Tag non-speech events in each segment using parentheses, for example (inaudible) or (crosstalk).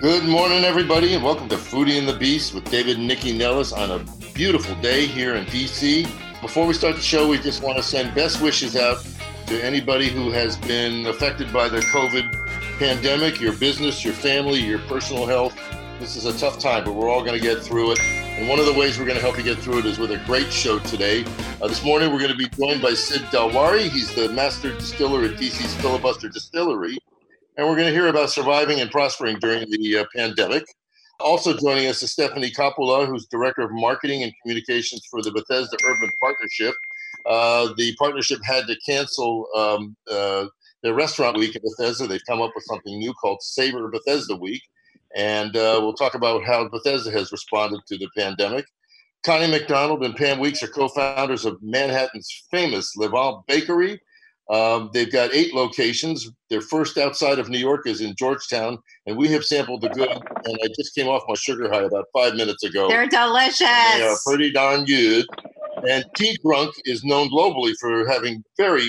Good morning, everybody, and welcome to Foodie and the Beast with David and Nycci Nellis on a beautiful day here in DC. Before we start the show, we just want to send best wishes out to anybody who has been affected by the COVID pandemic, your business, your family, your personal health. This is a tough time, but we're all going to get through it. And one of the ways we're going to help you get through it is with a great show today. Uh, this morning, we're going to be joined by Sid Dilwari. He's the master distiller at DC's Filibuster Distillery. And we're going to hear about surviving and prospering during the uh, pandemic. Also joining us is Stephanie Coppula, who's Director of Marketing and Communications for the Bethesda Urban Partnership. Uh, the partnership had to cancel um, uh, their restaurant week in Bethesda. They've come up with something new called Savor Bethesda Week. And uh, we'll talk about how Bethesda has responded to the pandemic. Connie McDonald and Pam Weekes are co founders of Manhattan's famous Levain Bakery. Um, they've got eight locations. Their first outside of New York is in Georgetown, and we have sampled the good. And I just came off my sugar high about five minutes ago. They're delicious. They are pretty darn good. And Tea Drunk is known globally for having very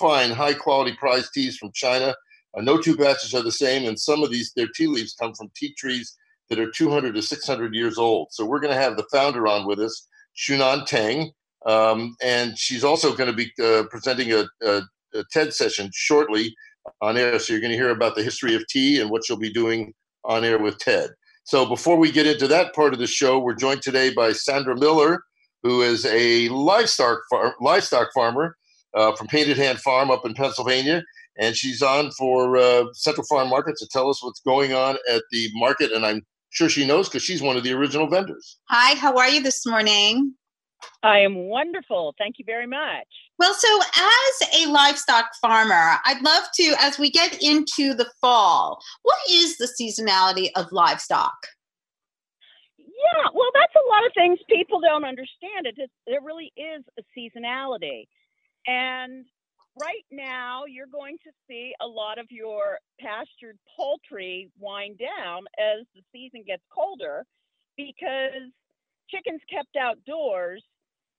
fine, high quality prized teas from China uh, no two batches are the same, and some of these their tea leaves come from tea trees that are 200 to 600 years old. So we're going to have the founder on with us, Shunan Teng, um, and she's also going to be uh, presenting a, a, a, TED session shortly on air. So you're going to hear about the history of tea and what you'll be doing on air with TED. So before we get into that part of the show, we're joined today by Sandra Miller, who is a livestock far- livestock farmer uh, from Painted Hand Farm up in Pennsylvania and she's on for uh, Central Farm Market to tell us what's going on at the market. And I'm sure she knows because she's one of the original vendors. Hi, how are you this morning? I am wonderful. Thank you very much. Well, so as a livestock farmer, I'd love to, as we get into the fall, what is the seasonality of livestock? Yeah, well, that's a lot of things people don't understand. It, there really is a seasonality. And right now you're going to see a lot of your pastured poultry wind down as the season gets colder because chickens kept outdoors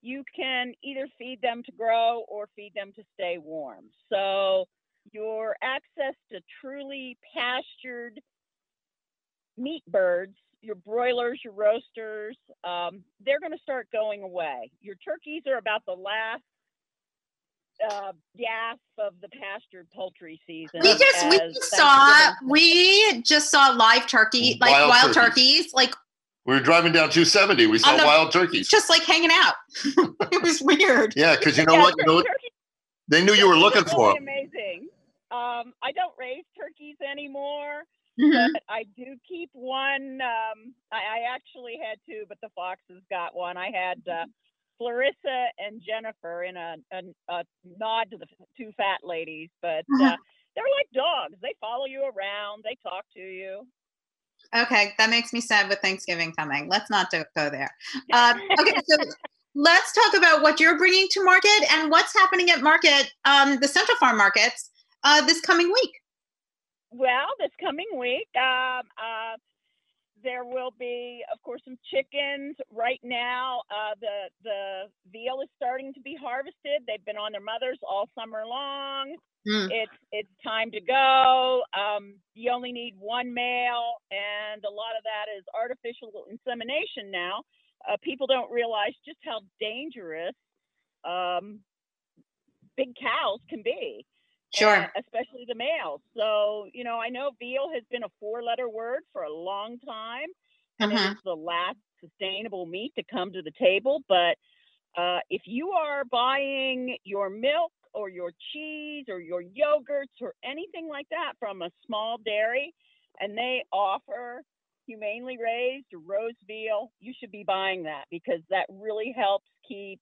you can either feed them to grow or feed them to stay warm so your access to truly pastured meat birds your broilers your roasters um, they're going to start going away your turkeys are about the last uh, gasp of the pastured poultry season. We just we saw we just saw live turkey like wild, wild turkeys. turkeys. like we were driving down 270. We saw the, wild turkeys just like hanging out. (laughs) it was weird. Yeah, because you know yeah, what? You know, they knew you were looking really for them. Amazing. Um, I don't raise turkeys anymore. Mm-hmm. But I do keep one. Um, I, I, actually had two, but the foxes got one. I had uh, Clarissa and Jennifer in a, a, a nod to the two fat ladies, but uh-huh. uh, they're like dogs. They follow you around. They talk to you. Okay, that makes me sad with Thanksgiving coming. Let's not do, go there. (laughs) Um, okay, so let's talk about what you're bringing to market and what's happening at market, um, the Central Farm markets, uh, this coming week. Well, this coming week, um, uh, there will be, of course, some chickens. Right now, uh, the the veal is starting to be harvested. They've been on their mothers all summer long. Mm. It's it's time to go. Um, you only need one male, and a lot of that is artificial insemination now. Uh, people don't realize just how dangerous um, big cows can be. Sure. especially the males. So, you know, I know veal has been a four letter word for a long time, and uh-huh. it's the last sustainable meat to come to the table. But uh, if you are buying your milk or your cheese or your yogurts or anything like that from a small dairy and they offer humanely raised roast veal, you should be buying that because that really helps keep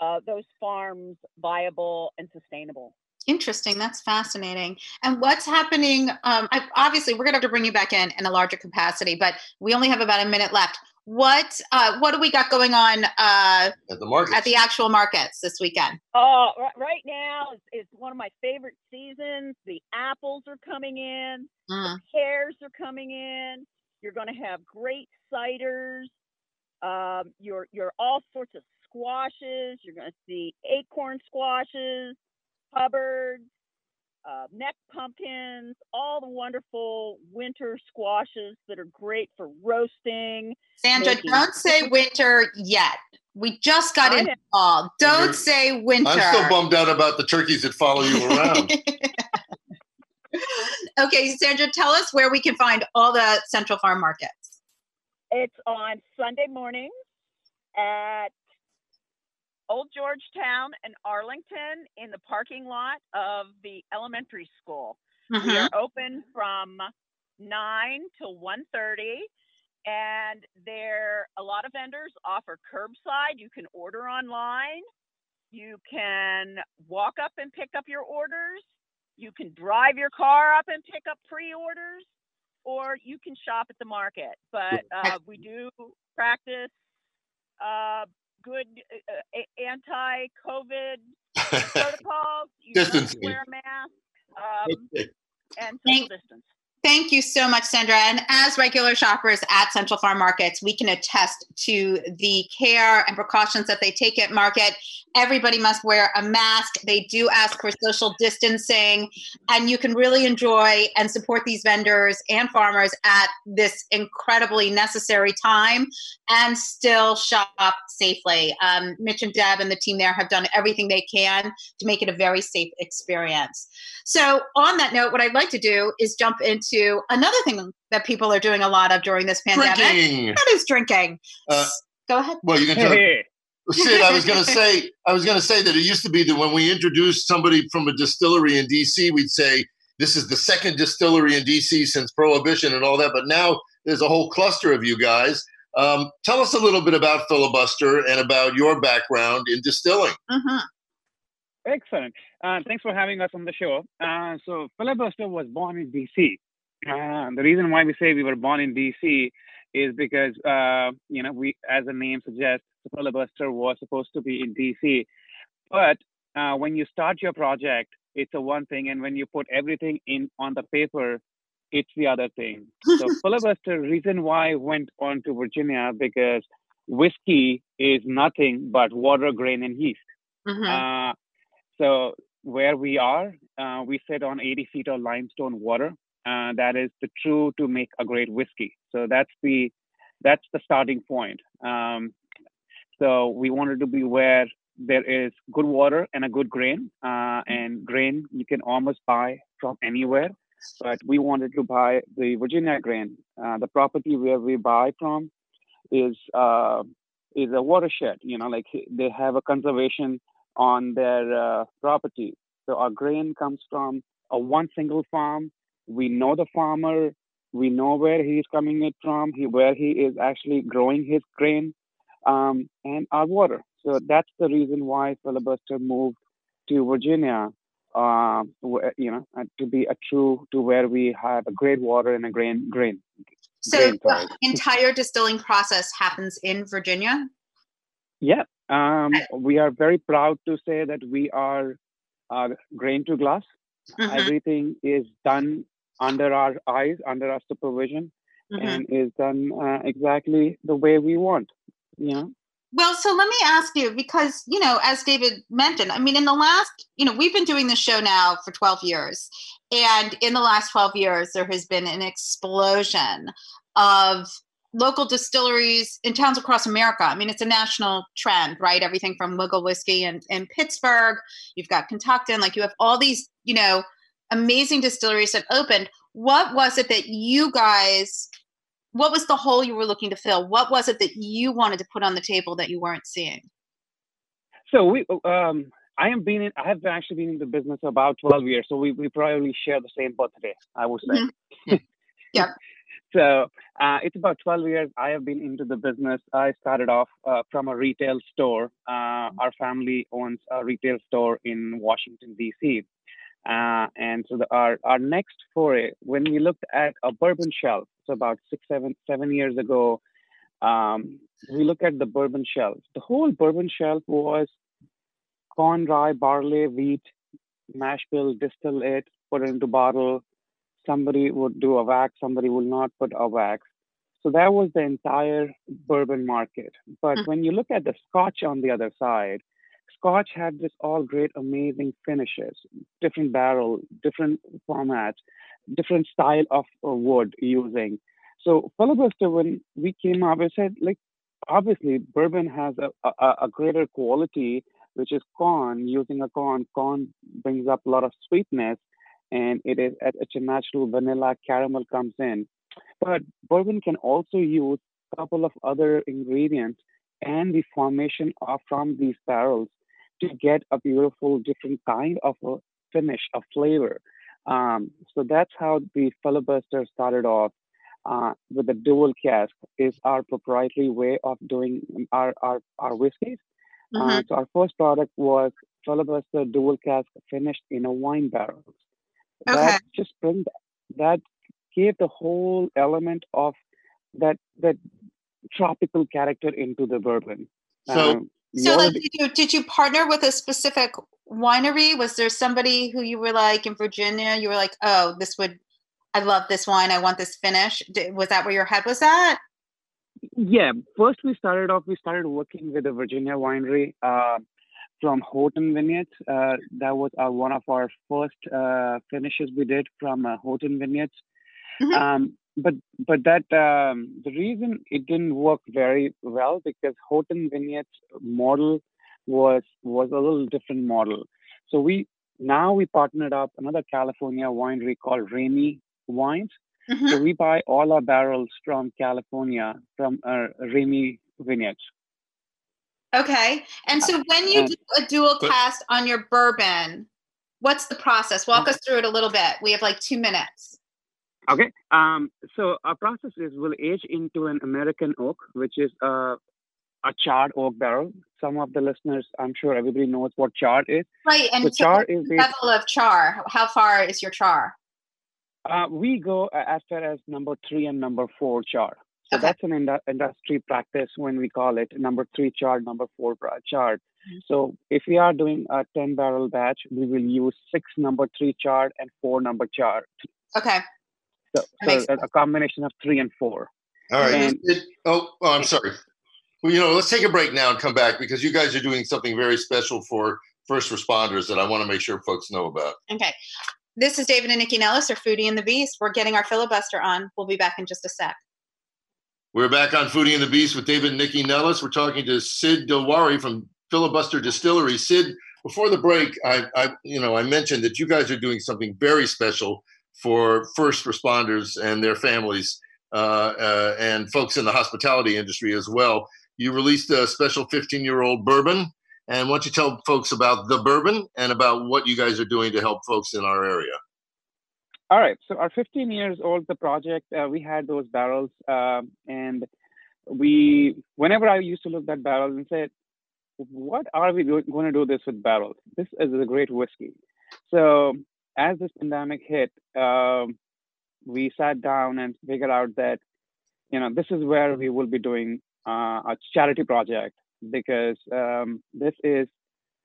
uh, those farms viable and sustainable. Interesting. That's fascinating. And what's happening? Um, I, obviously, we're going to have to bring you back in in a larger capacity, but we only have about a minute left. what uh, what do we got going on uh, at the market at the actual markets this weekend? Oh, right now is, is one of my favorite seasons. The apples are coming in, Mm. the pears are coming in. You're going to have great ciders. Um, your your all sorts of squashes. You're going to see acorn squashes, Hubbards, uh, neck pumpkins, all the wonderful winter squashes that are great for roasting. Sandra, Making- don't say winter yet. We just got I into know. fall. Don't You're- say winter. i'm still bummed out about the turkeys that follow you around (laughs) (laughs) okay, Sandra, tell us where we can find all the Central Farm markets. It's on Sunday mornings at Old Georgetown and Arlington in the parking lot of the elementary school. We Mhm. are open from 9 till 1:30 and there a lot of vendors offer curbside. You can order online. You can walk up and pick up your orders. You can drive your car up and pick up pre-orders or you can shop at the market. But uh, we do practice uh, good uh, anti-COVID (laughs) protocols. You Distancing. wear a mask um, and social distance. Thank you so much, Sandra. And as regular shoppers at Central Farm Markets, we can attest to the care and precautions that they take at market. Everybody must wear a mask. They do ask for social distancing, and you can really enjoy and support these vendors and farmers at this incredibly necessary time and still shop safely. Um, Mitch and Deb and the team there have done everything they can to make it a very safe experience. So, on that note, what I'd like to do is jump into another thing that people are doing a lot of during this pandemic. drinking That is drinking. Uh, Go ahead. well you can tell Hey, Sid, I was going (laughs) to say, I was going to say that it used to be that when we introduced somebody from a distillery in DC, we'd say this is the second distillery in DC since Prohibition and all that. But now there's a whole cluster of you guys. Um, tell us a little bit about Filibuster and about your background in distilling. Mhm. excellent. Uh, thanks for having us on the show. Uh, so, Filibuster was born in DC. Uh, the reason why we say we were born in DC is because, uh, you know, we, as the name suggests, Filibuster was supposed to be in DC. But uh, when you start your project, it's a one thing, and when you put everything in on the paper, it's the other thing. (laughs) So, Filibuster, reason why I went on to Virginia because whiskey is nothing but water, grain, and yeast. Mhm. Uh, so where we are, uh, we sit on 80 feet of limestone water. Uh, that is the true to make a great whiskey. So that's the that's the starting point. Um, so we wanted to be where there is good water and a good grain. Uh, and grain you can almost buy from anywhere, but we wanted to buy the Virginia grain. Uh, the property where we buy from is uh, is a watershed. You know, like they have a conservation on their uh, property. So our grain comes from a one single farm. We know the farmer. We know where he's coming it from. He, where he is actually growing his grain, um, and our water. So that's the reason why Filibuster moved to Virginia. Uh, you know, uh, to be a true to where we have a great water and a grain grain. So, grain, the entire distilling process happens in Virginia. Yeah, um, we are very proud to say that we are uh, grain to glass. Mhm, Everything is done under our eyes, under our supervision, mhm. and is done uh, exactly the way we want. You know, Well, so let me ask you because, you know, as David mentioned, I mean, in the last, you know, we've been doing this show now for 12 years. And in the last 12 years, there has been an explosion of local distilleries in towns across America. I mean, it's a national trend, right? Everything from Wigle Whiskey in, in Pittsburgh, you've got Kentucky, like you have all these, you know, amazing distilleries that opened. What was it that you guys what was the hole you were looking to fill? What was it that you wanted to put on the table that you weren't seeing? so we. Um, I am been in, I have actually been in the business about 12 years, so we, we probably share the same birthday, I would say. Mhm. Yep. (laughs) So uh, it's about 12 years I have been into the business. I started off uh, from a retail store. Uh, our family owns a retail store in Washington, D.C. Uh, and so the, our, our next foray, when we looked at a bourbon shelf, so about six, seven, seven years ago, Um, we look at the bourbon shelf. The whole bourbon shelf was corn, rye, barley, wheat, mash bill, distill it, put it into bottle. Somebody would do a wax, somebody would not put a wax. So that was the entire bourbon market. But Mhm. when you look at the scotch on the other side, scotch had this all great, amazing finishes, different barrel, different formats, different style of uh, wood using. So filibuster, when we came up, we said like, obviously bourbon has a, a, a greater quality, which is corn. Using a corn, corn brings up a lot of sweetness, and it is it's a natural vanilla caramel comes in. But bourbon can also use a couple of other ingredients and the formation of from these barrels to get a beautiful different kind of a finish, a flavor. Um, so that's how the filibuster started off uh, with the dual cask is our proprietary way of doing our our, our whiskeys. Mhm. Uh, so our first product was filibuster dual cask finished in a wine barrel. Okay. That just bring that gave the whole element of that that tropical character into the bourbon. So- Um, you So, like, did you did you partner with a specific winery? Was there somebody who you were like in Virginia? You were like, oh, this would, I love this wine. I want this finish. Did, was that where your head was at? Yeah, first we started off. We started working with a Virginia winery uh, from Horton Vineyards. Uh, that was uh, one of our first uh, finishes we did from uh, Horton Vineyards. Mhm. Um, but but that um, the reason it didn't work very well because Horton Vineyards model was was a little different model. So we now we partnered up another California winery called Remy Wines. Mhm. So we buy all our barrels from California, from uh, Remy Vineyards. Okay. And so when you Um, do a dual cask on your bourbon, what's the process? Walk us through it a little bit. We have like two minutes. Okay. Um, so our process is we'll age into an American oak, which is uh, a charred oak barrel. Some of the listeners, I'm sure everybody knows what charred is. Right. And So char is the level of char. How far is your char? uh, we go uh, as far as number three and number four char. So Okay. that's an indu- industry practice when we call it number three charred, number four charred. Mhm. So if we are doing a 10 barrel batch, we will use six number three charred and four number charred. Okay. So, so a, a combination of three and four. All right. And- It- oh, oh, I'm sorry. Well, you know, let's take a break now and come back because you guys are doing something very special for first responders that I want to make sure folks know about. Okay. This is David and Nycci Nellis, or Foodie and the Beast. We're getting our filibuster on. We'll be back in just a sec. We're back on Foodie and the Beast with David and Nycci Nellis. We're talking to Sid Dilwari from Filibuster Distillery. Sid, before the break, I, I, you know, I mentioned that you guys are doing something very special for first responders and their families, uh, uh, and folks in the hospitality industry as well. You released a special 15-year-old bourbon, and why don't you tell folks about the bourbon and about what you guys are doing to help folks in our area? All right. So our 15 years old, the project, uh, we had those barrels, um, and we, whenever I used to look at barrels and said, what are we do- going to do this with barrels? This is a great whiskey. So as this pandemic hit, um, we sat down and figured out that, you know, this is where we will be doing uh, a charity project because um, this is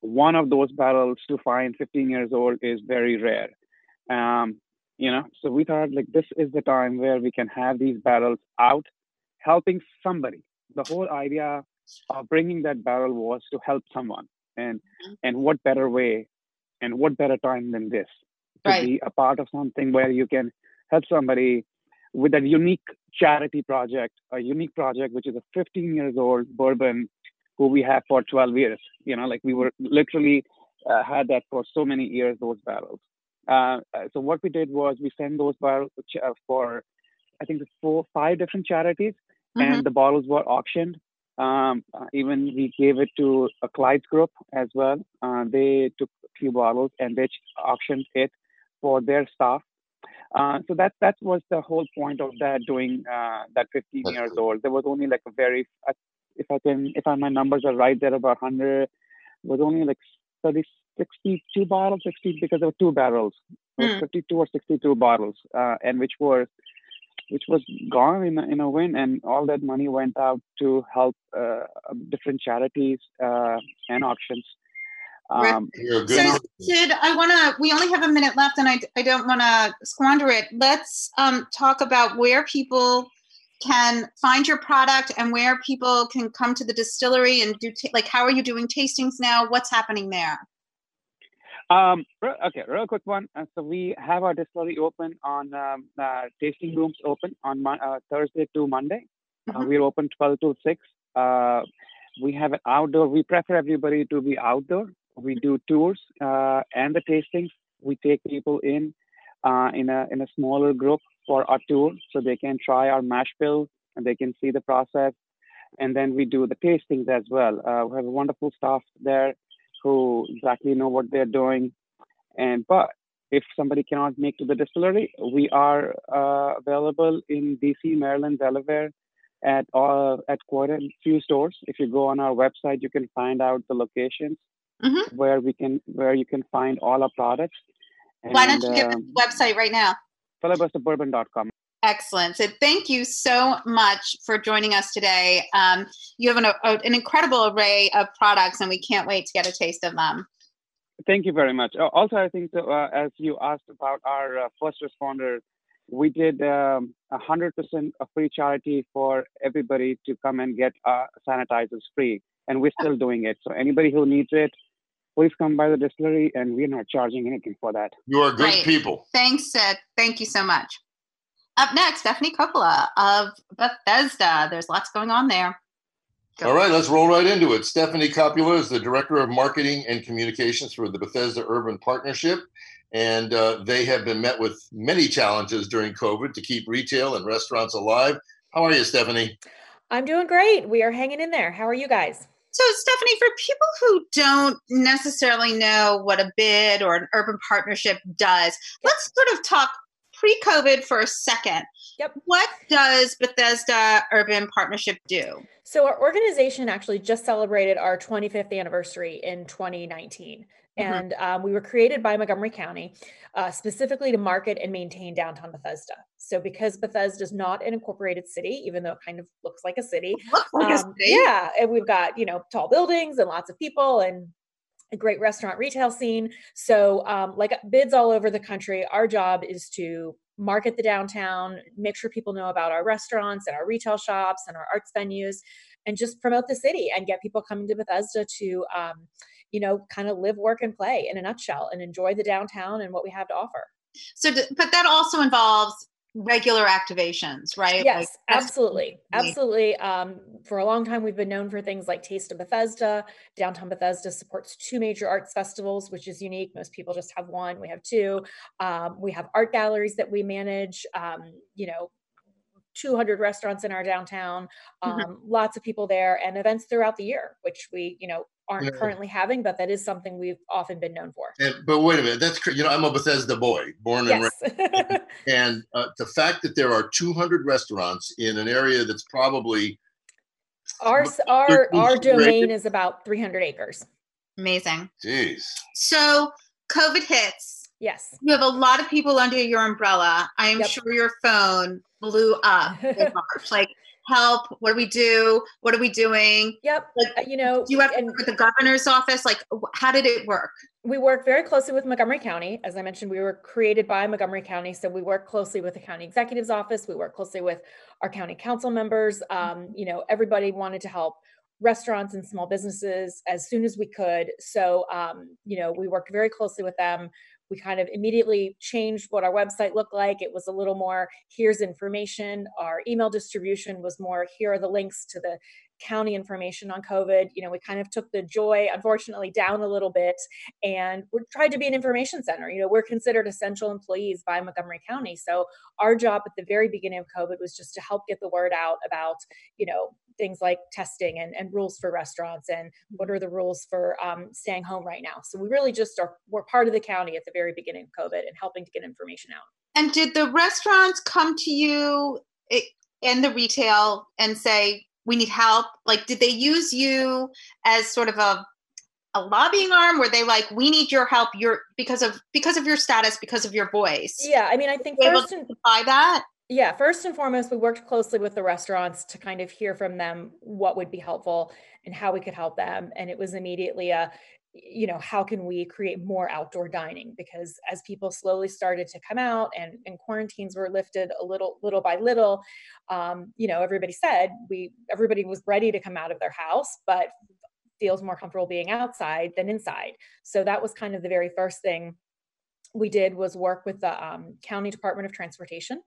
one of those barrels to find 15 years old is very rare. Um, you know so we thought like this is the time where we can have these barrels out helping somebody the whole idea of bringing that barrel was to help someone and Mhm. and what better way and what better time than this to Right. be a part of something where you can help somebody with a unique charity project a unique project which is a 15 years old bourbon who we have for 12 years you know like we were literally uh, had that for so many years those barrels uh, uh, so what we did was we sent those barrels uh, for I think four, five different charities, Mhm. and the bottles were auctioned. Um, uh, even we gave it to a Clyde's group as well. Uh, they took a few bottles and they ch- auctioned it for their staff. Uh, so that that was the whole point of that doing uh, that 15 That's years cool. old. There was only like a very, uh, if I can, if I, my numbers are right, there about 100 was only like 30, 62 bottles, 60 because there were two barrels, It was Hmm. 52 or 62 bottles, uh, and which were which was gone in a, in a win, and all that money went out to help uh, different charities uh, and auctions. Um, so, Sid, I want to. We only have a minute left, and I, I don't want to squander it. Let's um, talk about where people can find your product and where people can come to the distillery and do t- like how are you doing tastings now? What's happening there? Um, okay, real quick one. Uh, so we have our distillery open on um, uh, tasting rooms open on uh, Thursday to Monday. Uh, mm-hmm. we're open 12 to 6. Uh, we have an outdoor. We prefer everybody to be outdoor. We do tours uh, and the tastings. We take people in in a in a smaller group for our tour, so they can try our mash bill and they can see the process. And then we do the tastings as well. we have a wonderful staff there who exactly know what they're doing. And but if somebody cannot make to the distillery, we are uh, available in DC, Maryland, Delaware, at uh, at quite a few stores. If you go on our website, you can find out the locations mm-hmm. where we can where you can find all our products. And, Why don't you give um, the website right now? filibusterbourbon.com. Excellent. So thank you so much for joining us today. Um, you have an, a, an incredible array of products, and we can't wait to get a taste of them. Thank you very much. Also, I think so, uh, as you asked about our uh, first responders, we did um, 100% of free charity for everybody to come and get uh, sanitizers free, and we're still doing it. So anybody who needs it, please come by the distillery, and we're not charging anything for that. You are good Great. people. Thanks, Sid. Thank you so much. Up next, Stephanie Coppula of Bethesda. There's lots going on there. Go. All right, let's roll right into it. Stephanie Coppula is the Director of Marketing and Communications for the Bethesda Urban Partnership. And uh, they have been met with many challenges during COVID to keep retail and restaurants alive. How are you, Stephanie? I'm doing great. We are hanging in there. How are you guys? So, Stephanie, for people who don't necessarily know what a bid or an urban partnership does, let's sort of talk pre-COVID for a second. Yep. What does Bethesda Urban Partnership do? So our organization actually just celebrated our 25th anniversary in 2019. Mm-hmm. And um, we were created by Montgomery County uh, specifically to market and maintain downtown Bethesda. So, because Bethesda is not an incorporated city, even though it kind of looks like a city, like um, a city. yeah, and we've got you know tall buildings and lots of people and a great restaurant retail scene. So, um, like bids all over the country, our job is to market the downtown, make sure people know about our restaurants and our retail shops and our arts venues, and just promote the city and get people coming to Bethesda to, um, you know, kind of live, work, and play in a nutshell and enjoy the downtown and what we have to offer. So, but that also involves regular activations, right? Yes, like, absolutely. Absolutely. Um, for a long time, we've been known for things like Taste of Bethesda. Downtown Bethesda supports two major arts festivals, which is unique. Most people just have one. We have two. Um, we have art galleries that we manage. Um, you know, 200 restaurants in our downtown, mm-hmm. um, mm-hmm. lots of people there, and events throughout the year, which we, you know, aren't yeah. currently having, but that is something we've often been known for. And, but wait a minute, that's you know I'm a Bethesda boy, born and yes. raised, (laughs) and uh, the fact that there are 200 restaurants in an area that's probably our our our domain is about 300 acres. Amazing. Jeez. So COVID hits. Yes. You have a lot of people under your umbrella. I am yep. sure your phone blew up (laughs) in March. like help? What do we do? What are we doing? Yep like, uh, you know do you have to work with the governor's office? Like how did it work? We work very closely with montgomery county. As i mentioned we were created by montgomery county so we work closely with the county executive's office. We work closely with our county council members. Um, you know everybody wanted to help restaurants and small businesses as soon as we could. So um, you know we worked very closely with them we kind of immediately changed what our website looked like. It was a little more here's information. Our email distribution was more here are the links to the county information on COVID. You know, we kind of took the joy, unfortunately, down a little bit, and we tried to be an information center. You know, we're considered essential employees by Montgomery County, so our job at the very beginning of COVID was just to help get the word out about, you know, things like testing and, and rules for restaurants and what are the rules for um, staying home right now. So we really just are we're part of the county at the very beginning of COVID and helping to get information out. And did the restaurants come to you in the retail and say, we need help? Like, did they use you as sort of a a lobbying arm were they like we need your help your because of because of your status because of your voice yeah i mean i think first and, buy that Yeah, first and foremost, we worked closely with the restaurants to kind of hear from them what would be helpful and how we could help them. And it was immediately a, you know, how can we create more outdoor dining? Because as people slowly started to come out and, and quarantines were lifted a little, little by little, um, you know, everybody said we, everybody was ready to come out of their house, but feels more comfortable being outside than inside. So that was kind of the very first thing we did was work with the um, county department of transportation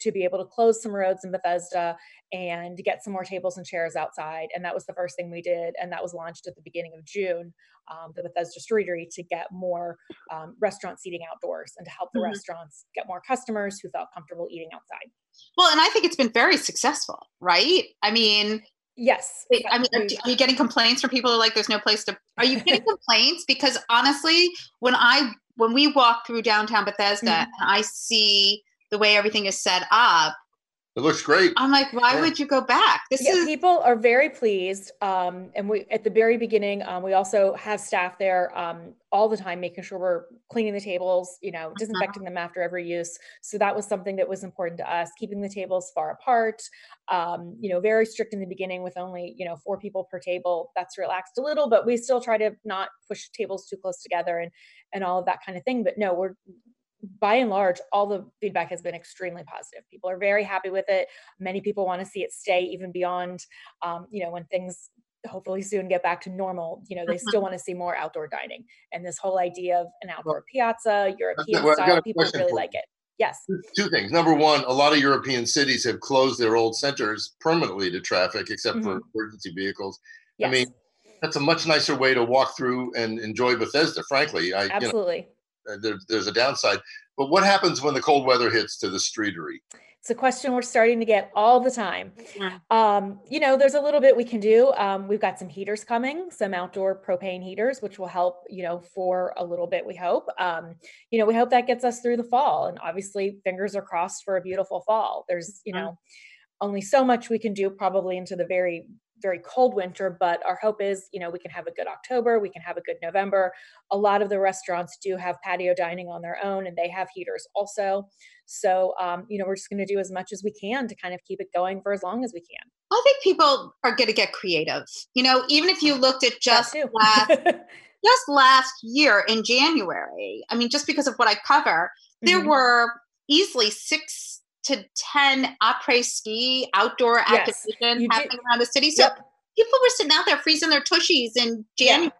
to be able to close some roads in bethesda and get some more tables and chairs outside and that was the first thing we did and that was launched at the beginning of june um, the bethesda streetery to get more um, restaurant seating outdoors and to help the mm-hmm. restaurants get more customers who felt comfortable eating outside well and i think it's been very successful right i mean Yes. I mean, are, are, you getting complaints from people like there's no place to? Are you getting complaints? Because honestly, when I when we walk through downtown Bethesda mm-hmm. and I see the way everything is set up, it looks great. I'm like, why yeah. would you go back? This yeah, is people are very pleased. Um, and we at the very beginning, um, we also have staff there um, all the time, making sure we're cleaning the tables, you know, disinfecting uh-huh. them after every use. So that was something that was important to us, keeping the tables far apart. Um, you know, very strict in the beginning with only you know four people per table. That's relaxed a little, but we still try to not push tables too close together and and all of that kind of thing. But no, we're by and large, all the feedback has been extremely positive. People are very happy with it. Many people want to see it stay even beyond, um, you know, when things hopefully soon get back to normal. You know, they still mm-hmm. want to see more outdoor dining. And this whole idea of an outdoor piazza, European well, style, people really like it. Yes. Two things. Number one, a lot of European cities have closed their old centers permanently to traffic, except mm-hmm. for emergency vehicles. Yes. I mean, that's a much nicer way to walk through and enjoy Bethesda, frankly. I, Absolutely. You know, there, there's a downside. But what happens when the cold weather hits to the streetery? It's a question we're starting to get all the time. Yeah. Um, you know, there's a little bit we can do. Um, we've got some heaters coming, some outdoor propane heaters, which will help, you know, for a little bit, we hope. Um, you know, we hope that gets us through the fall. And obviously, fingers are crossed for a beautiful fall. There's, you know, only so much we can do probably into the very very cold winter, but our hope is, you know, we can have a good October, we can have a good November. A lot of the restaurants do have patio dining on their own and they have heaters also. So, um, you know, we're just going to do as much as we can to kind of keep it going for as long as we can. I think people are going to get creative. You know, even if you looked at just last, (laughs) just last year in January, I mean, just because of what I cover, there mm-hmm. were easily six to 10 après ski outdoor yes, activations happening around the city. So yep. people were sitting out there freezing their tushies in January.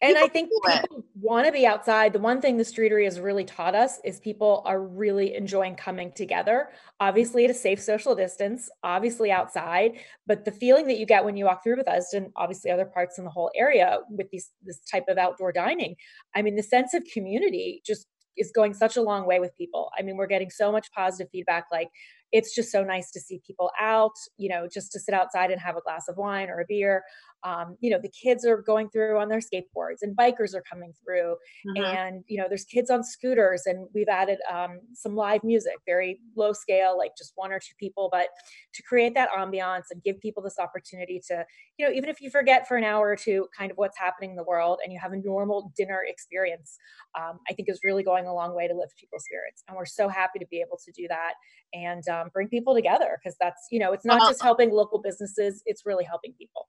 Yeah. And I think people want to be outside. The one thing the streetery has really taught us is people are really enjoying coming together, obviously at a safe social distance, obviously outside, but the feeling that you get when you walk through with us and obviously other parts in the whole area with these this type of outdoor dining, I mean, the sense of community just is going such a long way with people. I mean, we're getting so much positive feedback like it's just so nice to see people out, you know, just to sit outside and have a glass of wine or a beer um, you know the kids are going through on their skateboards and bikers are coming through mm-hmm. and you know there's kids on scooters and we've added um, some live music very low scale like just one or two people but to create that ambiance and give people this opportunity to you know even if you forget for an hour or two kind of what's happening in the world and you have a normal dinner experience um, i think is really going a long way to lift people's spirits and we're so happy to be able to do that and um, bring people together because that's you know it's not uh-huh. just helping local businesses it's really helping people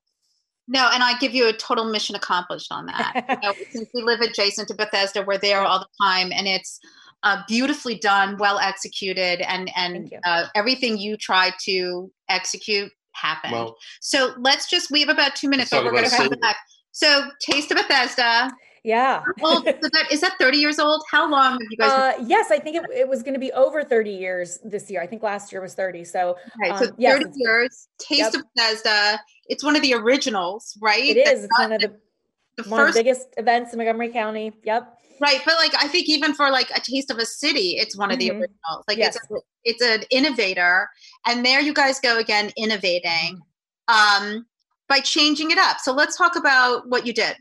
no, and I give you a total mission accomplished on that. you know, (laughs) since we live adjacent to Bethesda, we're there all the time, and it's uh, beautifully done, well executed, and and uh, everything you try to execute happened. Well, so let's just we have about two minutes, but we're going to come back. So, Taste of Bethesda. Yeah. well, that, is that 30 years old? How long have you guys? Uh, yes, I think it, it was going to be over 30 years this year. I think last year was 30. So, okay, so um, 30 yes. years. Taste yep. of Bethesda. It's one of the originals, right? It is. It's one of the, the one first, of the biggest events in Montgomery County. Yep. Right, but like I think even for like a taste of a city, it's one of the mm-hmm. originals. Like yes. it's a, it's an innovator, and there you guys go again, innovating mm-hmm. um, by changing it up. So let's talk about what you did.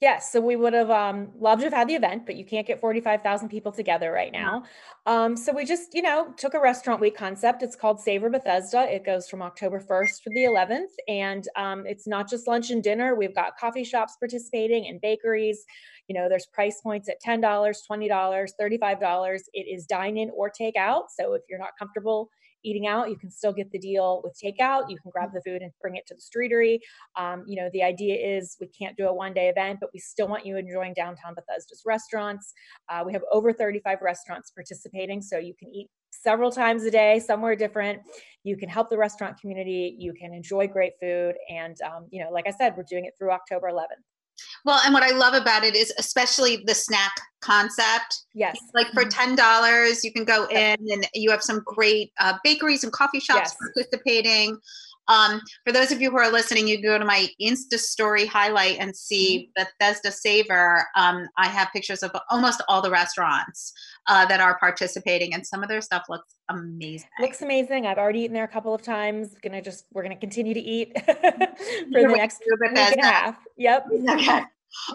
Yes, so we would have um, loved to have had the event, but you can't get 45,000 people together right now. Um, so we just, you know, took a restaurant week concept. It's called Savor Bethesda. It goes from October 1st to the 11th. And um, it's not just lunch and dinner. We've got coffee shops participating and bakeries. You know, there's price points at $10, $20, $35. It is dine in or take out. So if you're not comfortable eating out, you can still get the deal with takeout. You can grab the food and bring it to the streetery. Um, you know, the idea is we can't do a one day event, but we still want you enjoying downtown Bethesda's restaurants. Uh, we have over 35 restaurants participating, so you can eat several times a day, somewhere different. You can help the restaurant community. You can enjoy great food. And, um, you know, like I said, we're doing it through October 11th. Well, and what I love about it is especially the snack concept. Yes. Like for mm-hmm. ten dollars, you can go in and you have some great uh, bakeries and coffee shops yes. participating. Um, for those of you who are listening, you go to my Insta story highlight and see mm-hmm. Bethesda Savor. Um, I have pictures of almost all the restaurants uh, that are participating, and some of their stuff looks amazing. Looks amazing. I've already eaten there a couple of times. Gonna just we're gonna continue to eat (laughs) for the next week and a half. Yep. Okay.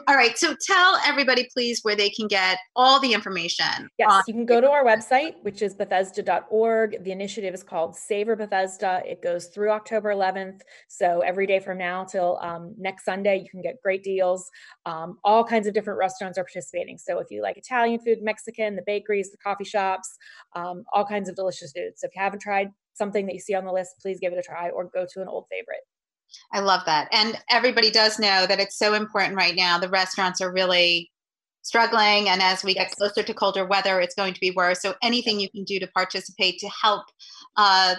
All right. So tell everybody, please, where they can get all the information. Yes, on- you can go to our website, which is bethesda.org. The initiative is called Savor Bethesda. It goes through October 11th. So every day from now till um, next Sunday, you can get great deals. Um, all kinds of different restaurants are participating. So if you like Italian food, Mexican, the bakeries, the coffee shops, um, all kinds of delicious food. So if you haven't tried something that you see on the list, please give it a try or go to an old favorite. I love that. And everybody does know that it's so important right now. The restaurants are really struggling. And as we yes. get closer to colder weather, it's going to be worse. So anything you can do to participate to help uh,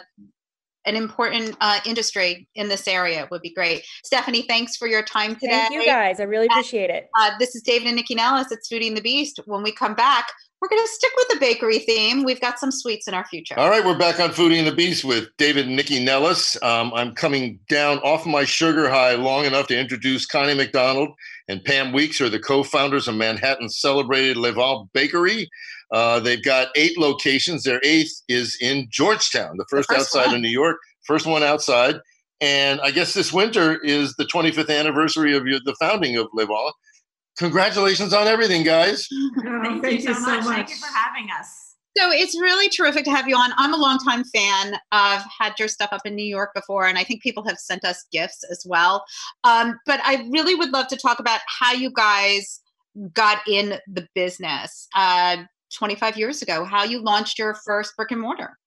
an important uh, industry in this area would be great. Stephanie, thanks for your time today. Thank you guys. I really appreciate it. Uh, this is David and Nycci Nellis at Foodie and the Beast. When we come back, we're going to stick with the bakery theme. We've got some sweets in our future. All right, we're back on Foodie and the Beast with David and Nycci Nellis. Um, I'm coming down off my sugar high long enough to introduce Connie McDonald and Pam Weekes are the co-founders of Manhattan's celebrated Levain Bakery. Uh, they've got eight locations. Their eighth is in Georgetown, the first, the first outside one. of New York, first one outside. And I guess this winter is the 25th anniversary of the founding of Levain congratulations on everything, guys. (laughs) Thank, thank, you, so, much. much. Thank you for having us. So it's really terrific to have you on. I'm a longtime fan. I've had your stuff up in New York before, and I think people have sent us gifts as well. Um, but I really would love to talk about how you guys got in the business uh, 25 years ago, how you launched your first brick and mortar.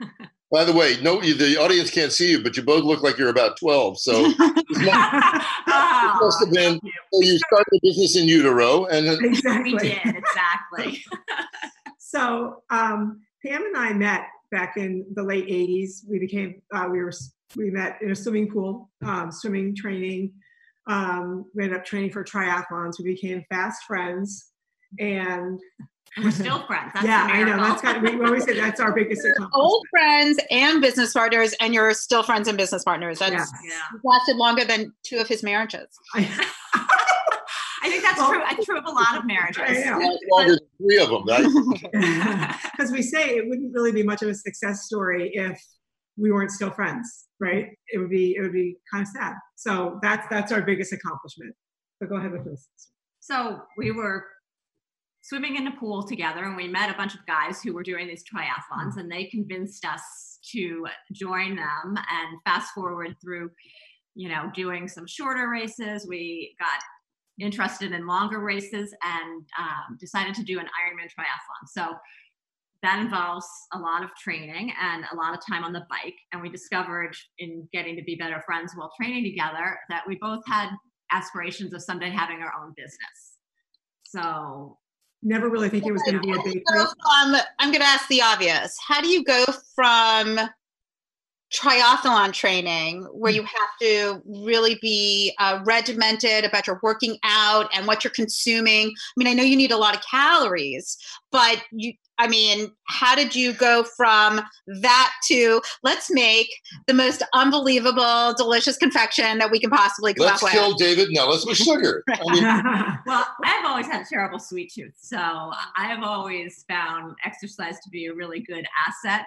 (laughs) By the way, no, the audience can't see you, but you both look like you're about 12. So must, oh, must have been you. So you started a business in utero, and exactly. we did exactly. (laughs) (laughs) so um, Pam and I met back in the late 80s. We became uh, we were we met in a swimming pool, um, swimming training. Um, we ended up training for triathlons. We became fast friends, and we're still friends. That's yeah, I know. That's kind of, we always say that's our biggest (laughs) accomplishment. Old friends and business partners, and you're still friends and business partners. That's yeah. lasted longer than two of his marriages. (laughs) I think that's well, true. That's true of a lot of marriages. Longer than three of them. Because (laughs) we say it wouldn't really be much of a success story if we weren't still friends, right? It would be it would be kind of sad. So that's that's our biggest accomplishment. But go ahead with this. So we were swimming in a pool together and we met a bunch of guys who were doing these triathlons and they convinced us to join them. And fast forward through you know doing some shorter races we got interested in longer races and um, decided to do an ironman triathlon. So that involves a lot of training and a lot of time on the bike. And we discovered in getting to be better friends while training together that we both had aspirations of someday having our own business. So never really think it was going to be a big um, i'm going to ask the obvious. How do you go from triathlon training where you have to really be uh, regimented about your working out and what you're consuming? I mean i know you need a lot of calories but you I mean, how did you go from that to let's make the most unbelievable, delicious confection that we can possibly come let's up with? Let's kill David Nellis with sugar. (laughs) I mean, (laughs) well, I've always had a terrible sweet tooth, so I have always found exercise to be a really good asset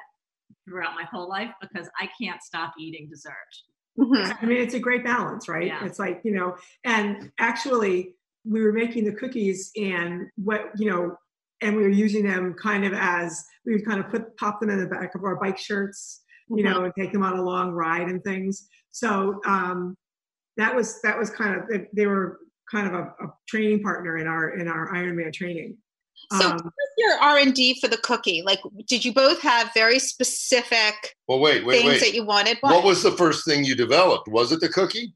throughout my whole life because I can't stop eating dessert. Mm-hmm. I mean, it's a great balance, right? Yeah. It's like you know, and actually, we were making the cookies, and what you know and we were using them kind of as we would kind of put pop them in the back of our bike shirts, you know, mm-hmm. and take them on a long ride and things. So um, that was that was kind of they were kind of a, a, training partner in our in our Ironman training. So, Um, what was your R and D for the cookie? Like, did you both have very specific Well, wait, wait, things wait. that you wanted? What was the first thing you developed? Was it the cookie?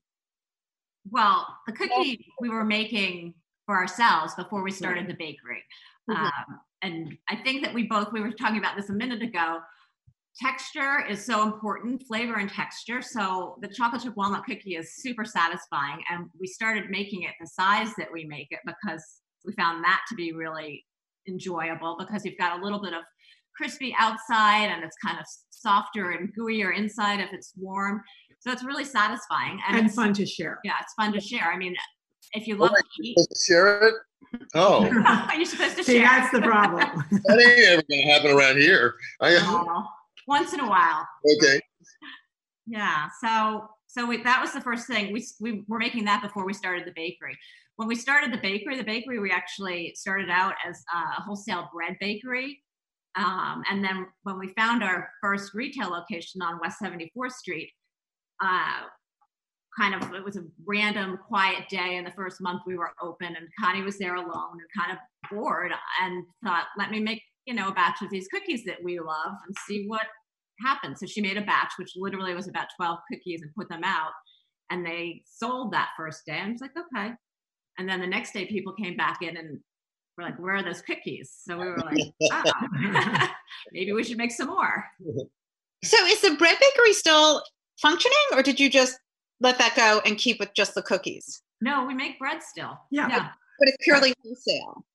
Well, the cookie we were making for ourselves before we started the bakery. Mhm. Um, and I think that we both, we were talking about this a minute ago. Texture is so important, flavor and texture. So the chocolate chip walnut cookie is super satisfying. And we started making it the size that we make it because we found that to be really enjoyable because you've got a little bit of crispy outside and it's kind of softer and gooier inside if it's warm. So it's really satisfying. And, and it's, fun to share. yeah, it's fun to share. I mean, if you love Wait, to eat, share it? (laughs) Oh, are you're supposed to See, share. that's the problem. (laughs) that ain't ever gonna happen around here. I, Aw, once in a while. okay. Yeah. So so we, that was the first thing. We we were making that before we started the bakery. When we started the bakery, the bakery we actually started out as a wholesale bread bakery. Um, and then when we found our first retail location on West 74th Street, uh, kind of it was a random quiet day in the first month we were open and Connie was there alone and kind of bored and thought, let me make, you know, a batch of these cookies that we love and see what happens. So she made a batch, which literally was about 12 cookies and put them out. And they sold that first day. I was like, okay. And then the next day people came back in and were like, where are those cookies? So we were like, oh, (laughs) (laughs) maybe we should make some more. So, is the bread bakery still functioning, or did you just let that go and keep with just the cookies? No, we make bread still. Yeah. Yeah. But it's purely wholesale.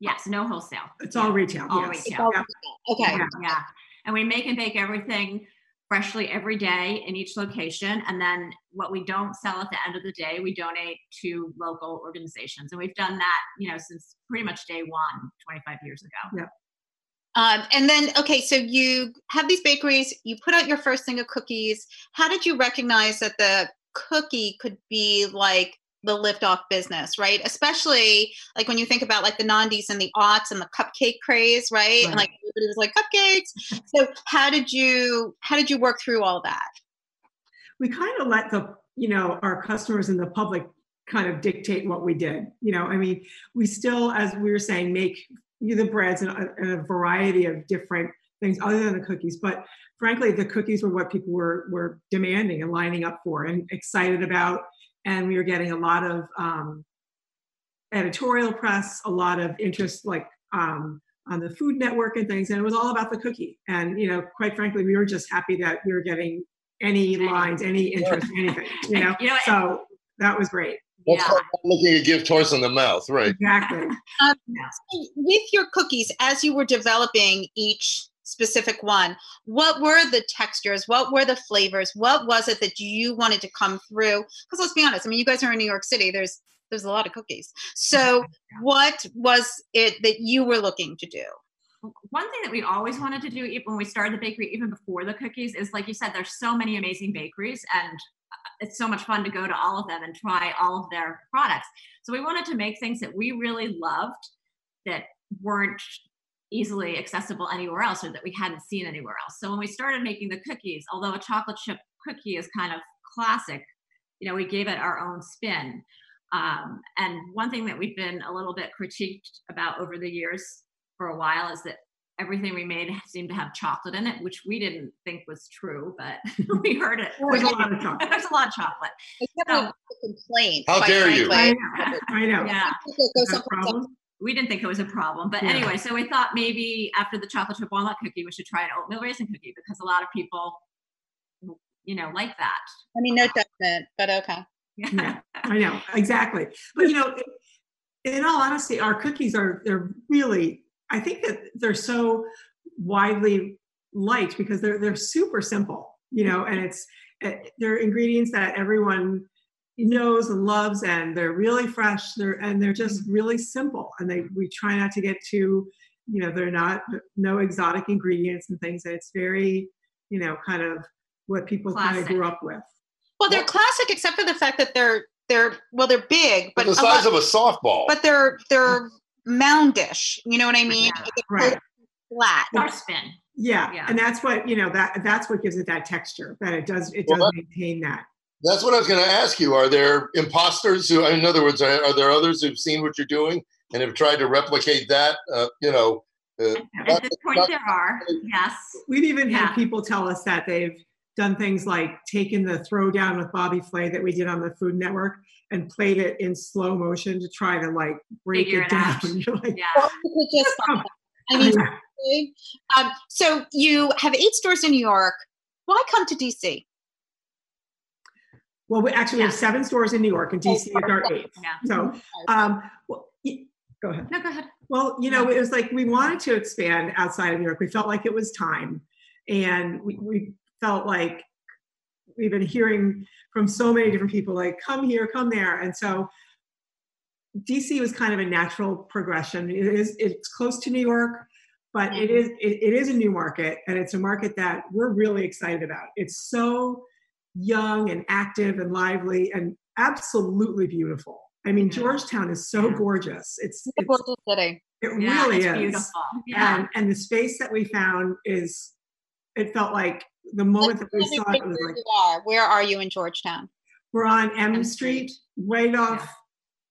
Yes, no wholesale. It's all retail. All yes. retail. Yeah. Okay. Yeah, yeah. And we make and bake everything freshly every day in each location. And then what we don't sell at the end of the day, we donate to local organizations. And we've done that, you know, since pretty much day one, 25 years ago. Um, and then, okay, so you have these bakeries, you put out your first thing of cookies. How did you recognize that the cookie could be like the liftoff business, right? Especially like when you think about like the Nandis and the aughts and the cupcake craze, right? And like everybody was like cupcakes. (laughs) So how did you how did you work through all that? we kind of let the you know our customers and the public kind of dictate what we did you know i mean we still as we were saying make the breads and a, and a variety of different things other than the cookies. But frankly the cookies were what people were were demanding and lining up for and excited about. And we were getting a lot of um, editorial press a lot of interest like um, on the food network and things. And it was all about the cookie. And you know quite frankly we were just happy that we were getting any lines any interest anything you (laughs) know? You know, so that was great That's Yeah. like looking a gift horse in the mouth, right? exactly Um, so with your cookies, as you were developing each specific one, what were the textures? What were the flavors? What was it that you wanted to come through? Because let's be honest, I mean, you guys are in New York City. There's there's a lot of cookies. So, what was it that you were looking to do? one thing that we always wanted to do even when we started the bakery even before the cookies is like you said there's so many amazing bakeries and it's so much fun to go to all of them and try all of their products. So we wanted to make things that we really loved that weren't easily accessible anywhere else or that we hadn't seen anywhere else. So when we started making the cookies although a chocolate chip cookie is kind of classic you know we gave it our own spin. Um, and one thing that we've been a little bit critiqued about over the years for a while is that everything we made (laughs) seemed to have chocolate in it, which we didn't think was true, but (laughs) we heard it. There's a lot of (laughs) chocolate. There's a lot of chocolate. It's never a complaint. How quite dare you. i know i know Yeah, People go Is that a someplace else. problem? we didn't think it was a problem. But Yeah. anyway, so we thought maybe after the chocolate chip walnut cookie, we should try an oatmeal raisin cookie because a lot of people, you know, like that. I mean, no judgment, but okay. Yeah. I know exactly. But you know, in all honesty, our cookies are they're really. I think that they're so widely liked because they're they're super simple. You know, and it's eh, they're ingredients that everyone knows and loves, and they're really fresh. They're and they're just really simple. And they we try not to get too, you know, they're not no exotic ingredients and things. And it's very, you know, kind of what people kind of grew up with. Well, they're classic except for the fact that they're they're well, they're big, but the a size lot- of a softball. but they're they're moundish. You know what I mean? Yeah. They're Right. Flat. Our spin. Yeah, Yeah. and that's what you know that that's what gives it that texture that it does it Well, does maintain that. That's what I was going to ask you. Are there imposters who, in other words, are, are there others who've seen what you're doing and have tried to replicate that. Uh, you know, uh, At this point, there are, yes. We've even Yeah. had people tell us that they've done things like taken the throwdown with Bobby Flay that we did on the Food Network and played it in slow motion to try to like break Figure it it down. (laughs) You're like, Yeah. Well, just (laughs) I mean, (laughs) um, so you have eight stores in New York. Why come to DC? well, we actually have seven stores in New York and DC is our eighth. Yeah. So, um, well, go ahead. No, go ahead. Well, you know, it was like we wanted to expand outside of New York. We felt like it was time. And we, we felt like we've been hearing from so many different people like, come here, come there. And so DC was kind of a natural progression. It is it's close to New York, but it is it, it is a new market and it's a market that we're really excited about. It's so young and active and lively and absolutely beautiful. I mean, Georgetown is so Yeah. gorgeous. It's, it's Gorgeous city. it Yeah, really it's is. beautiful. Um, yeah. And and the space that we found is it felt like the moment that we saw it, it was like where you are. Where are you in Georgetown? we're on M M Street, Street. right off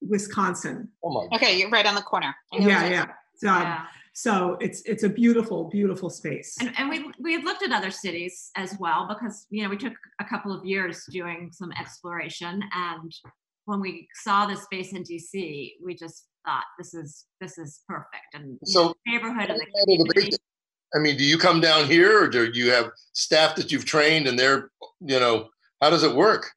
Wisconsin. oh my Okay, you're right on the corner. Yeah, where it is. yeah. So, yeah. so it's it's a beautiful, beautiful space. And, and we we had looked at other cities as well because you know we took a couple of years doing some exploration and when we saw the space in DC we just thought this is this is perfect and you So- know, the neighborhood and of the community. I mean, do you come down here, or do you have staff that you've trained, and they're, you know, how does it work?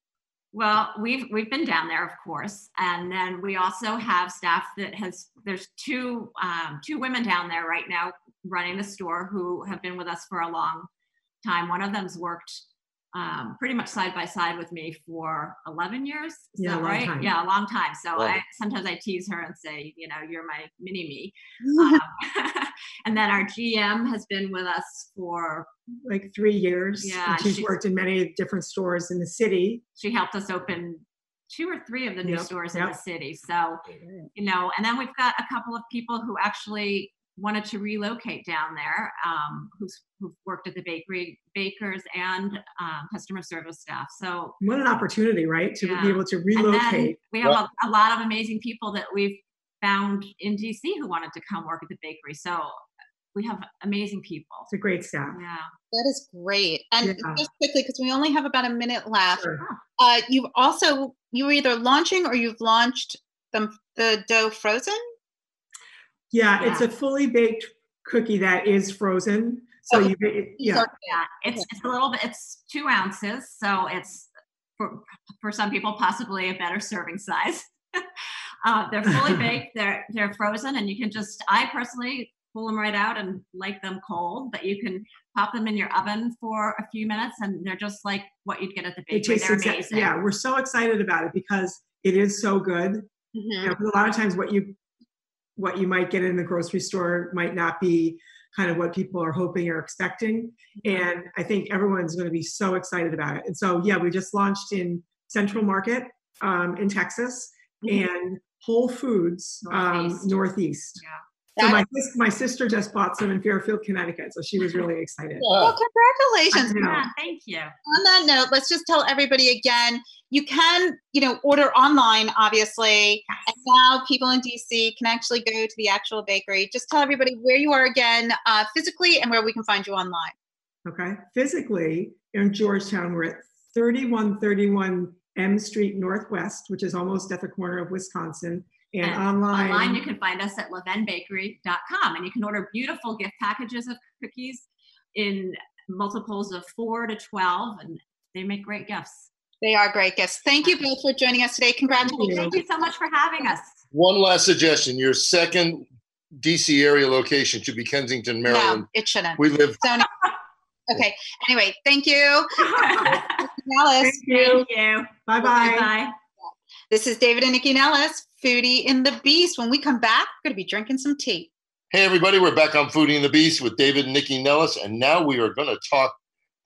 Well, we've we've been down there, of course, and then we also have staff that has. There's two um, two women down there right now running the store who have been with us for a long time. One of them's worked um, pretty much side by side with me for 11 years. Is Yeah, that right? time. Yeah, a long time. So Wow. I sometimes I tease her and say, you know, you're my mini me. (laughs) Um, (laughs) and then our GM has been with us for. like three years. Yeah, and she's she's- worked in many different stores in the city. She helped us open two or three of the new Yep, stores in the city. So you know, and then we've got a couple of people who actually wanted to relocate down there, um, who's who've worked at the bakery, bakers and um, customer service staff. So What an opportunity, right? To Yeah. be able to and then relocate. we have a, a lot of amazing people that we've found in DC who wanted to come work at the bakery. So we have amazing people. It's a great staff. Yeah. That is great. And Yeah. just quickly, because we only have about a minute left, Sure. uh, you've also you were either launching or you've launched the the dough frozen. Yeah, it's a fully baked cookie that is frozen. So you, it- yeah, Yeah, it's it's a little bit. It's two ounces, so it's for for some people possibly a better serving size. (laughs) uh, they're fully (laughs) baked. They're they're frozen, and you can just. I personally pull them right out and like them cold, but you can pop them in your oven for a few minutes, and they're just like what you'd get at the bakery. They're amazing. yeah, we're so excited about it because it is so good. You Mhm. know, a lot of times what you what you might get in the grocery store might not be kind of what people are hoping or expecting. And I think everyone's going to be so excited about it. And so, yeah, we just launched in Central Market um, in Texas and Whole Foods um, Northeast. Northeast. Yeah. So my, my sister just bought some in Fairfield, Connecticut. So she was really (laughs) excited. well, congratulations. Yeah, thank you. on that note, let's just tell everybody again, you can, you know, order online, obviously. And now people in DC can actually go to the actual bakery. Just tell everybody where you are again, uh, physically, and where we can find you online. Okay. Physically, in Georgetown, we're at 3131 M Street Northwest, which is almost at the corner of Wisconsin. And, And online, Online, you can find us at levainbakery.com and you can order beautiful gift packages of cookies in multiples of four to 12, and they make great gifts. They are great gifts. Thank you both for joining us today. Congratulations. Thank you so much for having us. One last suggestion: your second DC area location should be Kensington, Maryland. No, it shouldn't. We live. So, (laughs) okay. Anyway, thank you, (laughs) Alice. Thank you. Thank you. Bye bye. Bye. This is David and Nycci Nellis, Foodie in the Beast. When we come back, we're going to be drinking some tea. Hey, everybody, we're back on Foodie and the Beast with David and Nycci Nellis, and now we are going to talk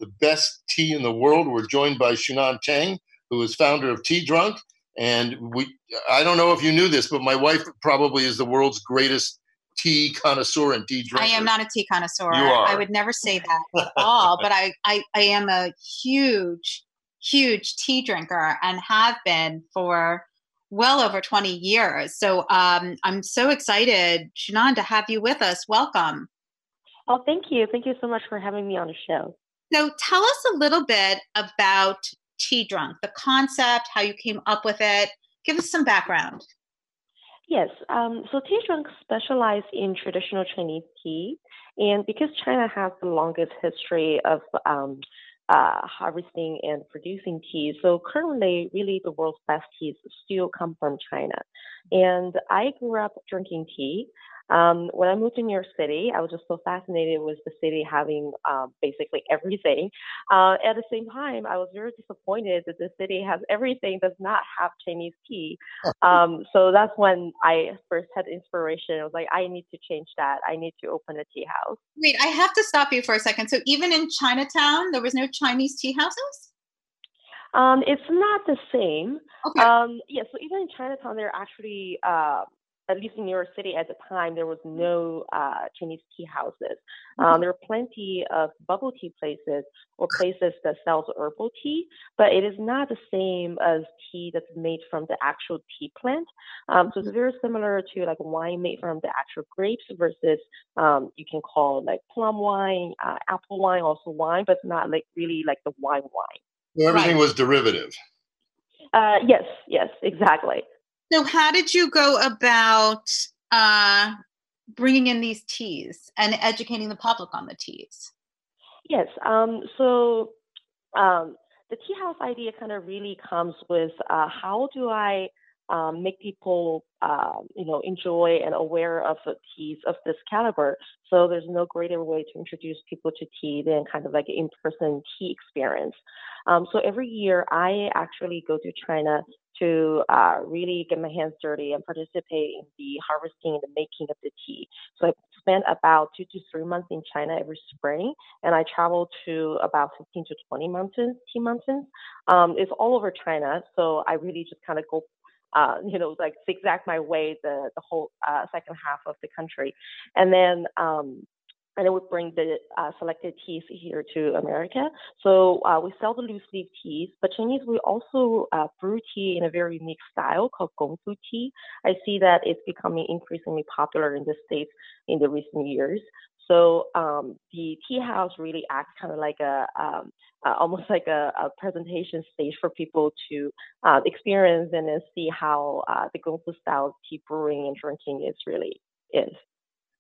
the best tea in the world. We're joined by Shunan Teng, who is founder of Tea Drunk. And we, I don't know if you knew this, but my wife probably is the world's greatest tea connoisseur and tea drinker. I am not a tea connoisseur. You are. I would never say that at all. But I, I, I am a huge, huge tea drinker and have been for well over 20 years. So um, I'm so excited, Shannon, to have you with us. Welcome. Oh, thank you. Thank you so much for having me on the show. So tell us a little bit about Tea Drunk, the concept, how you came up with it. Give us some background. Yes, um, so Tea Drunk specialize in traditional Chinese tea, and because China has the longest history of um, uh, harvesting and producing tea. So currently, really, the world's best teas still come from China. And I grew up drinking tea. Um, when I moved to New York City, I was just so fascinated with the city having um, basically (laughs) everything. Uh, at the same time, I was very disappointed that the city has everything, does not have Chinese tea. (laughs) Um, so that's when I first had inspiration. I was like, I need to change that. I need to open a tea house. Wait, I have to stop you for a second. So even in Chinatown, there was no Chinese tea houses? Um, it's not the same. Okay. Um, yeah, so even in Chinatown, there are actually uh, at least in New York City at the time, there was no uh, Chinese tea houses. Um, mm-hmm. there were plenty of bubble tea places or places that sells herbal tea, but it is not the same as tea that's made from the actual tea plant. Um, so it's mm-hmm. very similar to like wine made from the actual grapes versus um, you can call like plum wine, uh, apple wine, also wine, but it's not like really like the wine wine. So everything right. was derivative. Uh, yes, yes, exactly. So, how did you go about uh, bringing in these teas and educating the public on the teas? Yes. Um, so, um, the tea house idea kind of really comes with uh, how do I um, make people, uh, you know, enjoy and aware of the teas of this caliber. So there's no greater way to introduce people to tea than kind of like an in-person tea experience. Um, so every year I actually go to China to uh, really get my hands dirty and participate in the harvesting and the making of the tea. So I spend about two to three months in China every spring, and I travel to about 15 to 20 mountains, tea mountains. Um, it's all over China, so I really just kind of go uh, you know, like zigzag my way the the whole uh, second half of the country, and then um, and it would bring the uh, selected teas here to America. So uh, we sell the loose leaf teas, but Chinese we also uh, brew tea in a very unique style called gongfu tea. I see that it's becoming increasingly popular in the states in the recent years. So um, the tea house really acts kind of like a um, almost like a, a, presentation stage for people to uh, experience and then see how uh, the Gongfu style tea brewing and drinking is really is.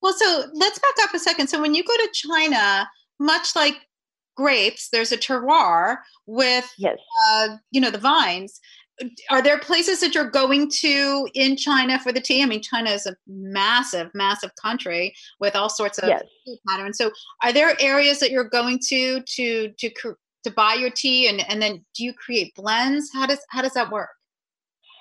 Well, so let's back up a second. So when you go to China, much like grapes, there's a terroir with, yes. Uh, you know, the vines are there places that you're going to in China for the tea? I mean, China is a massive, massive country with all sorts of yes. patterns. So, are there areas that you're going to to to to buy your tea, and and then do you create blends? How does how does that work?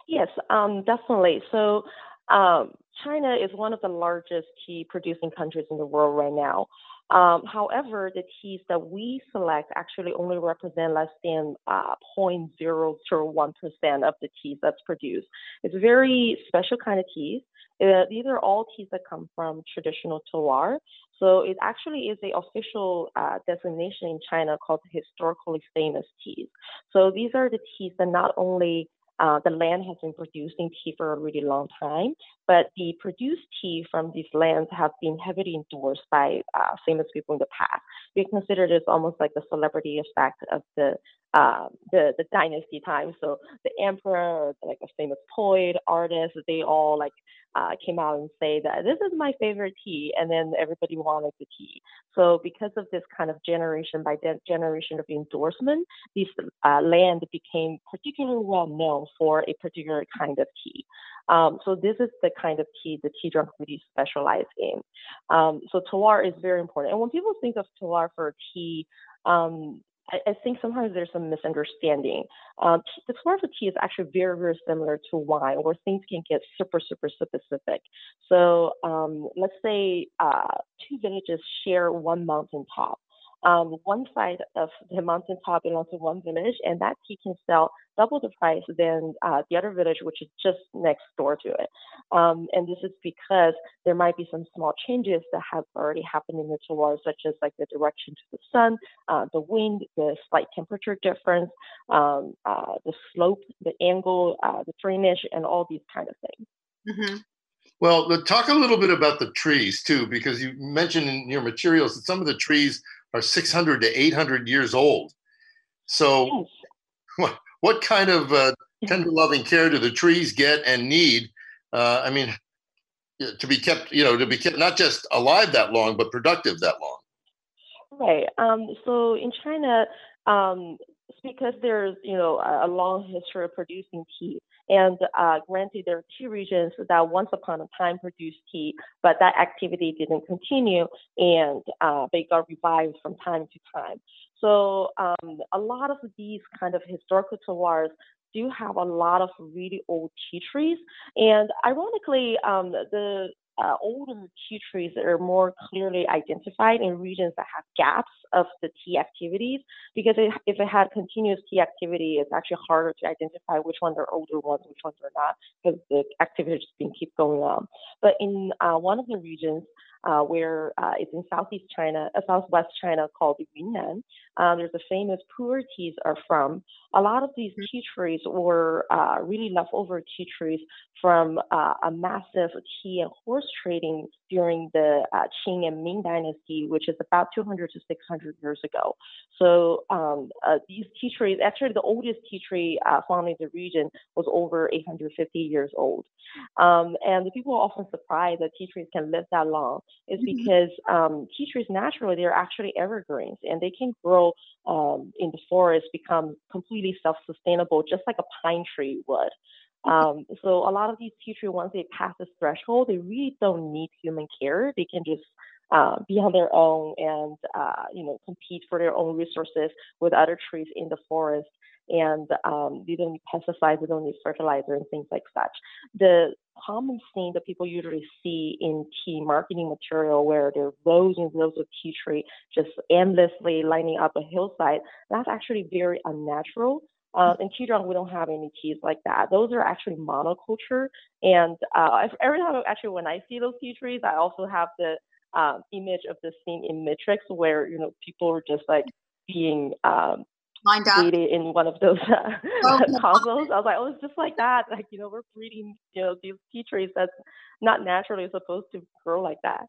Yes, um, definitely. So, um, China is one of the largest tea producing countries in the world right now. Um, however, the teas that we select actually only represent less than uh, 0.001% of the teas that's produced. It's a very special kind of teas. Uh, these are all teas that come from traditional terroir. So it actually is the official uh, designation in China called historically famous teas. So these are the teas that not only uh, the land has been producing tea for a really long time, but the produced tea from these lands have been heavily endorsed by uh, famous people in the past. We consider this almost like the celebrity effect of the uh, the the dynasty time. So the emperor, like a famous poet, artist, they all like uh, came out and say that this is my favorite tea, and then everybody wanted the tea. So because of this kind of generation by de- generation of endorsement, this uh, land became particularly well known for a particular kind of tea. Um, so this is the kind of tea the tea drunk really specialize in. Um, so terroir is very important. And when people think of terroir for tea, um, I, I think sometimes there's some misunderstanding. Um, the terroir tea is actually very, very similar to wine, where things can get super, super specific. So um, let's say uh, two villages share one mountain top. Um, one side of the mountain top belongs to one village, and that tea can sell double the price than uh, the other village, which is just next door to it. Um, and this is because there might be some small changes that have already happened in the terroir, such as like the direction to the sun, uh, the wind, the slight temperature difference, um, uh, the slope, the angle, uh, the drainage, and all these kind of things. Mm-hmm. Well, talk a little bit about the trees too, because you mentioned in your materials that some of the trees are 600 to 800 years old. So, yes. what, what kind of uh, tender loving care do the trees get and need? Uh, I mean, to be kept, you know, to be kept not just alive that long, but productive that long. Right. Um, so in China, um, because there's you know a long history of producing tea, and uh, granted there are tea regions that once upon a time produced tea, but that activity didn't continue, and uh, they got revived from time to time. So um, a lot of these kind of historical terroirs do have a lot of really old tea trees, and ironically, um, the uh, older tea trees that are more clearly identified in regions that have gaps of the tea activities. Because it, if it had continuous tea activity, it's actually harder to identify which ones are older ones, which ones are not, because the activity just been keep going on. But in uh, one of the regions, uh, where uh, it's in southeast China, uh, southwest China called Yunnan. Uh, there's a famous pu'er teas are from. A lot of these tea trees were uh, really leftover tea trees from uh, a massive tea and horse trading during the Qing and Ming dynasty, which is about 200 to 600 years ago. So um, these tea trees, actually the oldest tea tree uh, found in the region was over 850 years old. Um, and the people are often surprised that tea trees can live that long is mm-hmm. because um, tea trees naturally, they're actually evergreens and they can grow um, in the forest, become completely self-sustainable, just like a pine tree would. Um, so a lot of these tea trees, once they pass this threshold, they really don't need human care. They can just uh, be on their own and uh, you know compete for their own resources with other trees in the forest. And um, they don't need pesticides, they don't need fertilizer and things like such. The common thing that people usually see in tea marketing material where there are rows and rows of tea tree just endlessly lining up a hillside, that's actually very unnatural. Um, in Qizhuang, we don't have any teas like that. Those are actually monoculture. And uh, every time, actually, when I see those tea trees, I also have the um, image of the scene in Matrix where you know people are just like being um, lined up in one of those (laughs) uh, oh. (laughs) I was like, oh, it's just like that. Like you know, we're breeding you know these tea trees that's not naturally supposed to grow like that.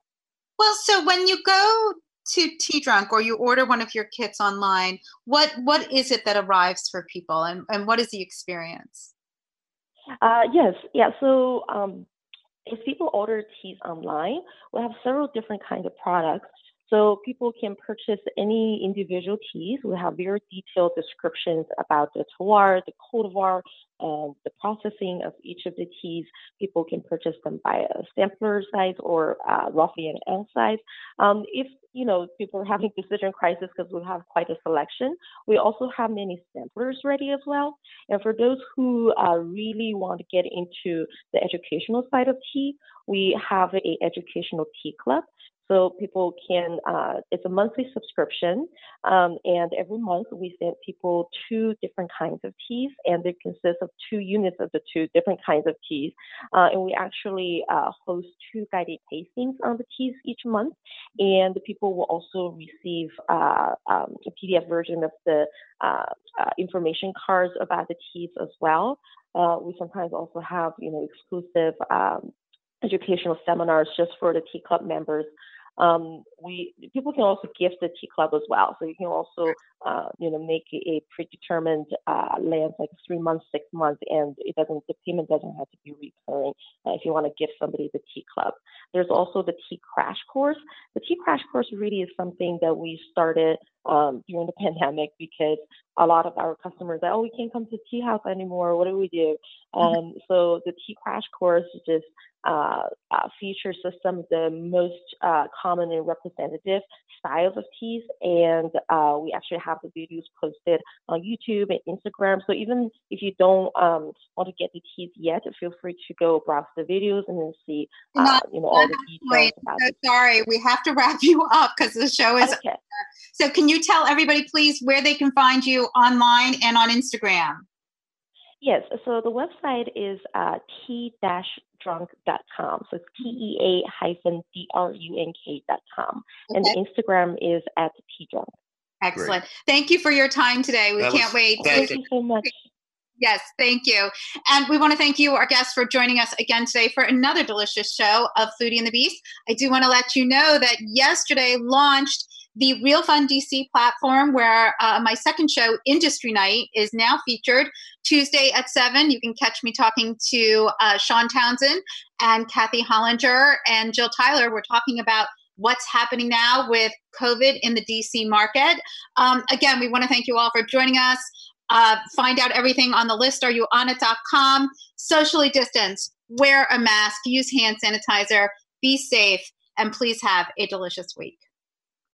Well, so when you go to Tea Drunk or you order one of your kits online, what what is it that arrives for people and, and what is the experience? Uh, yes, yeah. So um, if people order teas online, we have several different kinds of products. So people can purchase any individual teas. We have very detailed descriptions about the terroir, the cultivar, and the processing of each of the teas. People can purchase them by a sampler size or uh, roughly an L size. Um, if you know people are having decision crisis because we have quite a selection, we also have many samplers ready as well. And for those who uh, really want to get into the educational side of tea, we have a educational tea club. So people can, uh, it's a monthly subscription, um, and every month we send people two different kinds of teas, and they consist of two units of the two different kinds of teas. Uh, and we actually uh, host two guided tastings on the teas each month, and the people will also receive uh, um, a PDF version of the uh, uh, information cards about the teas as well. we sometimes also have, you know, exclusive um, educational seminars just for the Tea Club members um, we people can also gift the tea club as well. So you can also uh, you know make a predetermined uh, length, like three months, six months, and it doesn't the payment doesn't have to be recurring uh, if you want to gift somebody the tea club. There's also the tea crash course. The tea crash course really is something that we started um, during the (laughs) pandemic because a lot of our customers said, oh, we can't come to tea house anymore. What do we do? Mm-hmm. Um, so the tea crash course is just uh, uh, feature system the most uh, common and representative styles of teas, and uh, we actually have the videos posted on YouTube and Instagram. So even if you don't um, want to get the teas yet, feel free to go browse the videos and then see, uh, you know, all the details. About so sorry, we have to (laughs) wrap you up because the show is. Okay. So can you tell everybody, please, where they can find you online and on Instagram? Yes, so the website is uh, tea-drunk.com. So it's T-E-A hyphen D-R-U-N-K.com. Okay. And the Instagram is at tea-drunk. Excellent. Great. Thank you for your time today. We that can't wait. Thank you so much. Yes, thank you. And we want to thank you, our guests, for joining us again today for another delicious show of Foodie and the Beast. I do want to let you know that yesterday launched the Real Fun DC platform, where uh, my second show, Industry Night, is now featured Tuesday at 7. You can catch me talking to uh, Shawn Townsend and Kathy Hollinger and Jill Tyler. We're talking about what's happening now with COVID in the DC market. Um, again, we want to thank you all for joining us. Uh, find out everything on the list. Are you on it.com? Socially distance, wear a mask, use hand sanitizer, be safe, and please have a delicious week.